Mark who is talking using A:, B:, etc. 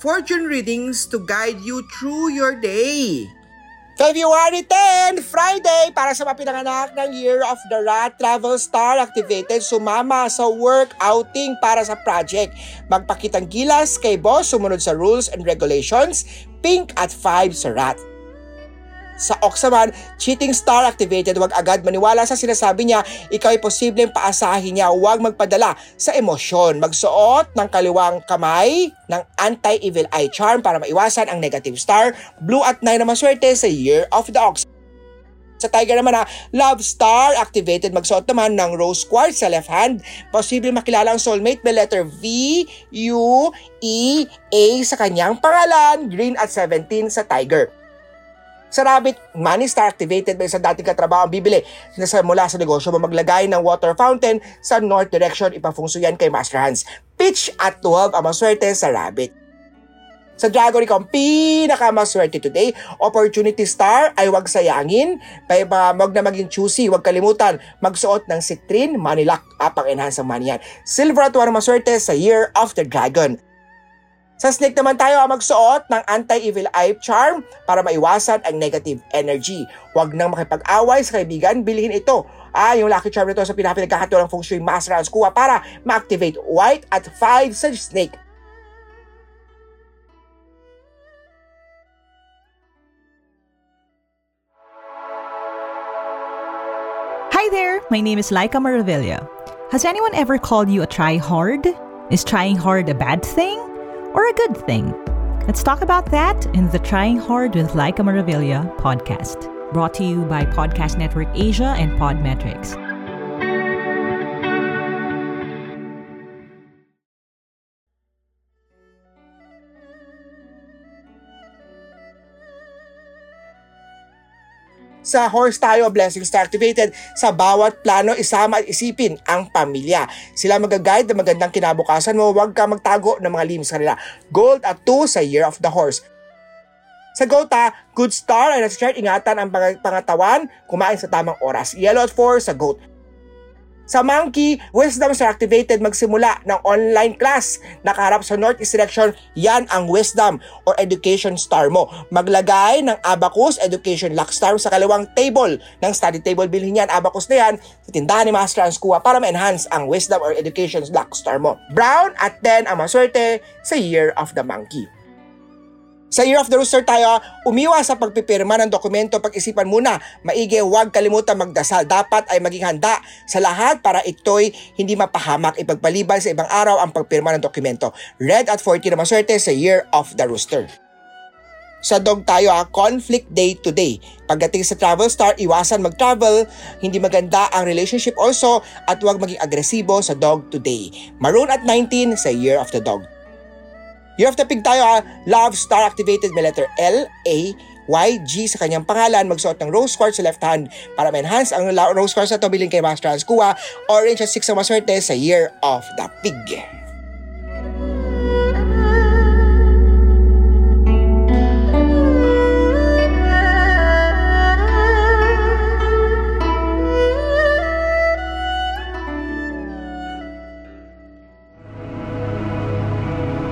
A: fortune readings to guide you through your day. February 10, Friday, para sa mga ng Year of the Rat, Travel Star activated, sumama sa work outing para sa project. Magpakitang gilas kay boss, sumunod sa rules and regulations, pink at 5 sa rat. Sa Oxaman, cheating star activated, huwag agad maniwala sa sinasabi niya, ikaw ay posibleng paasahin niya, huwag magpadala sa emosyon. Magsuot ng kaliwang kamay ng anti-evil eye charm para maiwasan ang negative star. Blue at 9 na maswerte sa Year of the Ox. Sa Tiger naman na Love Star activated, magsuot naman ng Rose Quartz sa left hand. Posible makilala ang soulmate may letter V, U, E, A sa kanyang pangalan. Green at 17 sa Tiger. Sa Rabbit, Money Star activated by sa dating katrabaho ang bibili na sa mula sa negosyo mo maglagay ng water fountain sa north direction ipafungso yan kay Master Hans. Pitch at 12 ang maswerte sa Rabbit. Sa Dragon, ikaw ang pinakamaswerte today. Opportunity Star ay huwag sayangin. Kaya ba, wag na maging choosy. Huwag kalimutan magsuot ng Citrine, Money Lock, apang enhance ang money yan. Silver at 1 maswerte sa Year of the Dragon. Sa snake naman tayo ang magsuot ng anti-evil eye charm para maiwasan ang negative energy. Huwag nang makipag-away sa kaibigan, bilhin ito. Ah, yung lucky charm nito sa pinapinagkakatuwa ng feng shui master ang kuha para ma-activate white at 5 sa snake.
B: Hi there, my name is Laika Maravilla. Has anyone ever called you a try hard? Is trying hard a bad thing or a good thing? Let's talk about that in the Trying Hard with Laika Maravilla podcast, brought to you by Podcast Network Asia and Podmetrics.
A: Sa horse tayo, blessings star activated. Sa bawat plano, isama at isipin ang pamilya. Sila magaguide na magandang kinabukasan mo. Huwag ka magtago ng mga limits kanila. Gold at 2 sa Year of the Horse. Sa Gota, good star ay nasa ingatan ang pang- pangatawan, kumain sa tamang oras. Yellow at 4 sa Goat. Sa Monkey, Wisdom Star activated magsimula ng online class. Nakaharap sa Northeast direction, yan ang Wisdom or Education Star mo. Maglagay ng Abacus Education Lock Star sa kaliwang table ng study table. Bilhin yan, Abacus na yan sa tindahan ni Master Hans Kua para ma-enhance ang Wisdom or Education Lock Star mo. Brown at 10 ang maswerte sa Year of the Monkey. Sa Year of the Rooster tayo, umiwas sa pagpipirma ng dokumento, pag-isipan muna, maigi, huwag kalimutan magdasal. Dapat ay maging handa sa lahat para ito'y hindi mapahamak, ipagpaliban sa ibang araw ang pagpirma ng dokumento. Red at 40 na maswerte sa Year of the Rooster. Sa dog tayo ha, conflict day to day. Pagdating sa travel star, iwasan mag-travel, hindi maganda ang relationship also, at huwag maging agresibo sa dog today. Maroon at 19 sa Year of the Dog. Year of the Pig tayo ha, Love Star activated may letter L, A, Y, G sa kanyang pangalan. Magsuot ng rose quartz sa left hand para ma-enhance ang rose quartz na to bilhin kay Master Hans Kua. Orange at 6 ang maswerte sa Year of the Pig.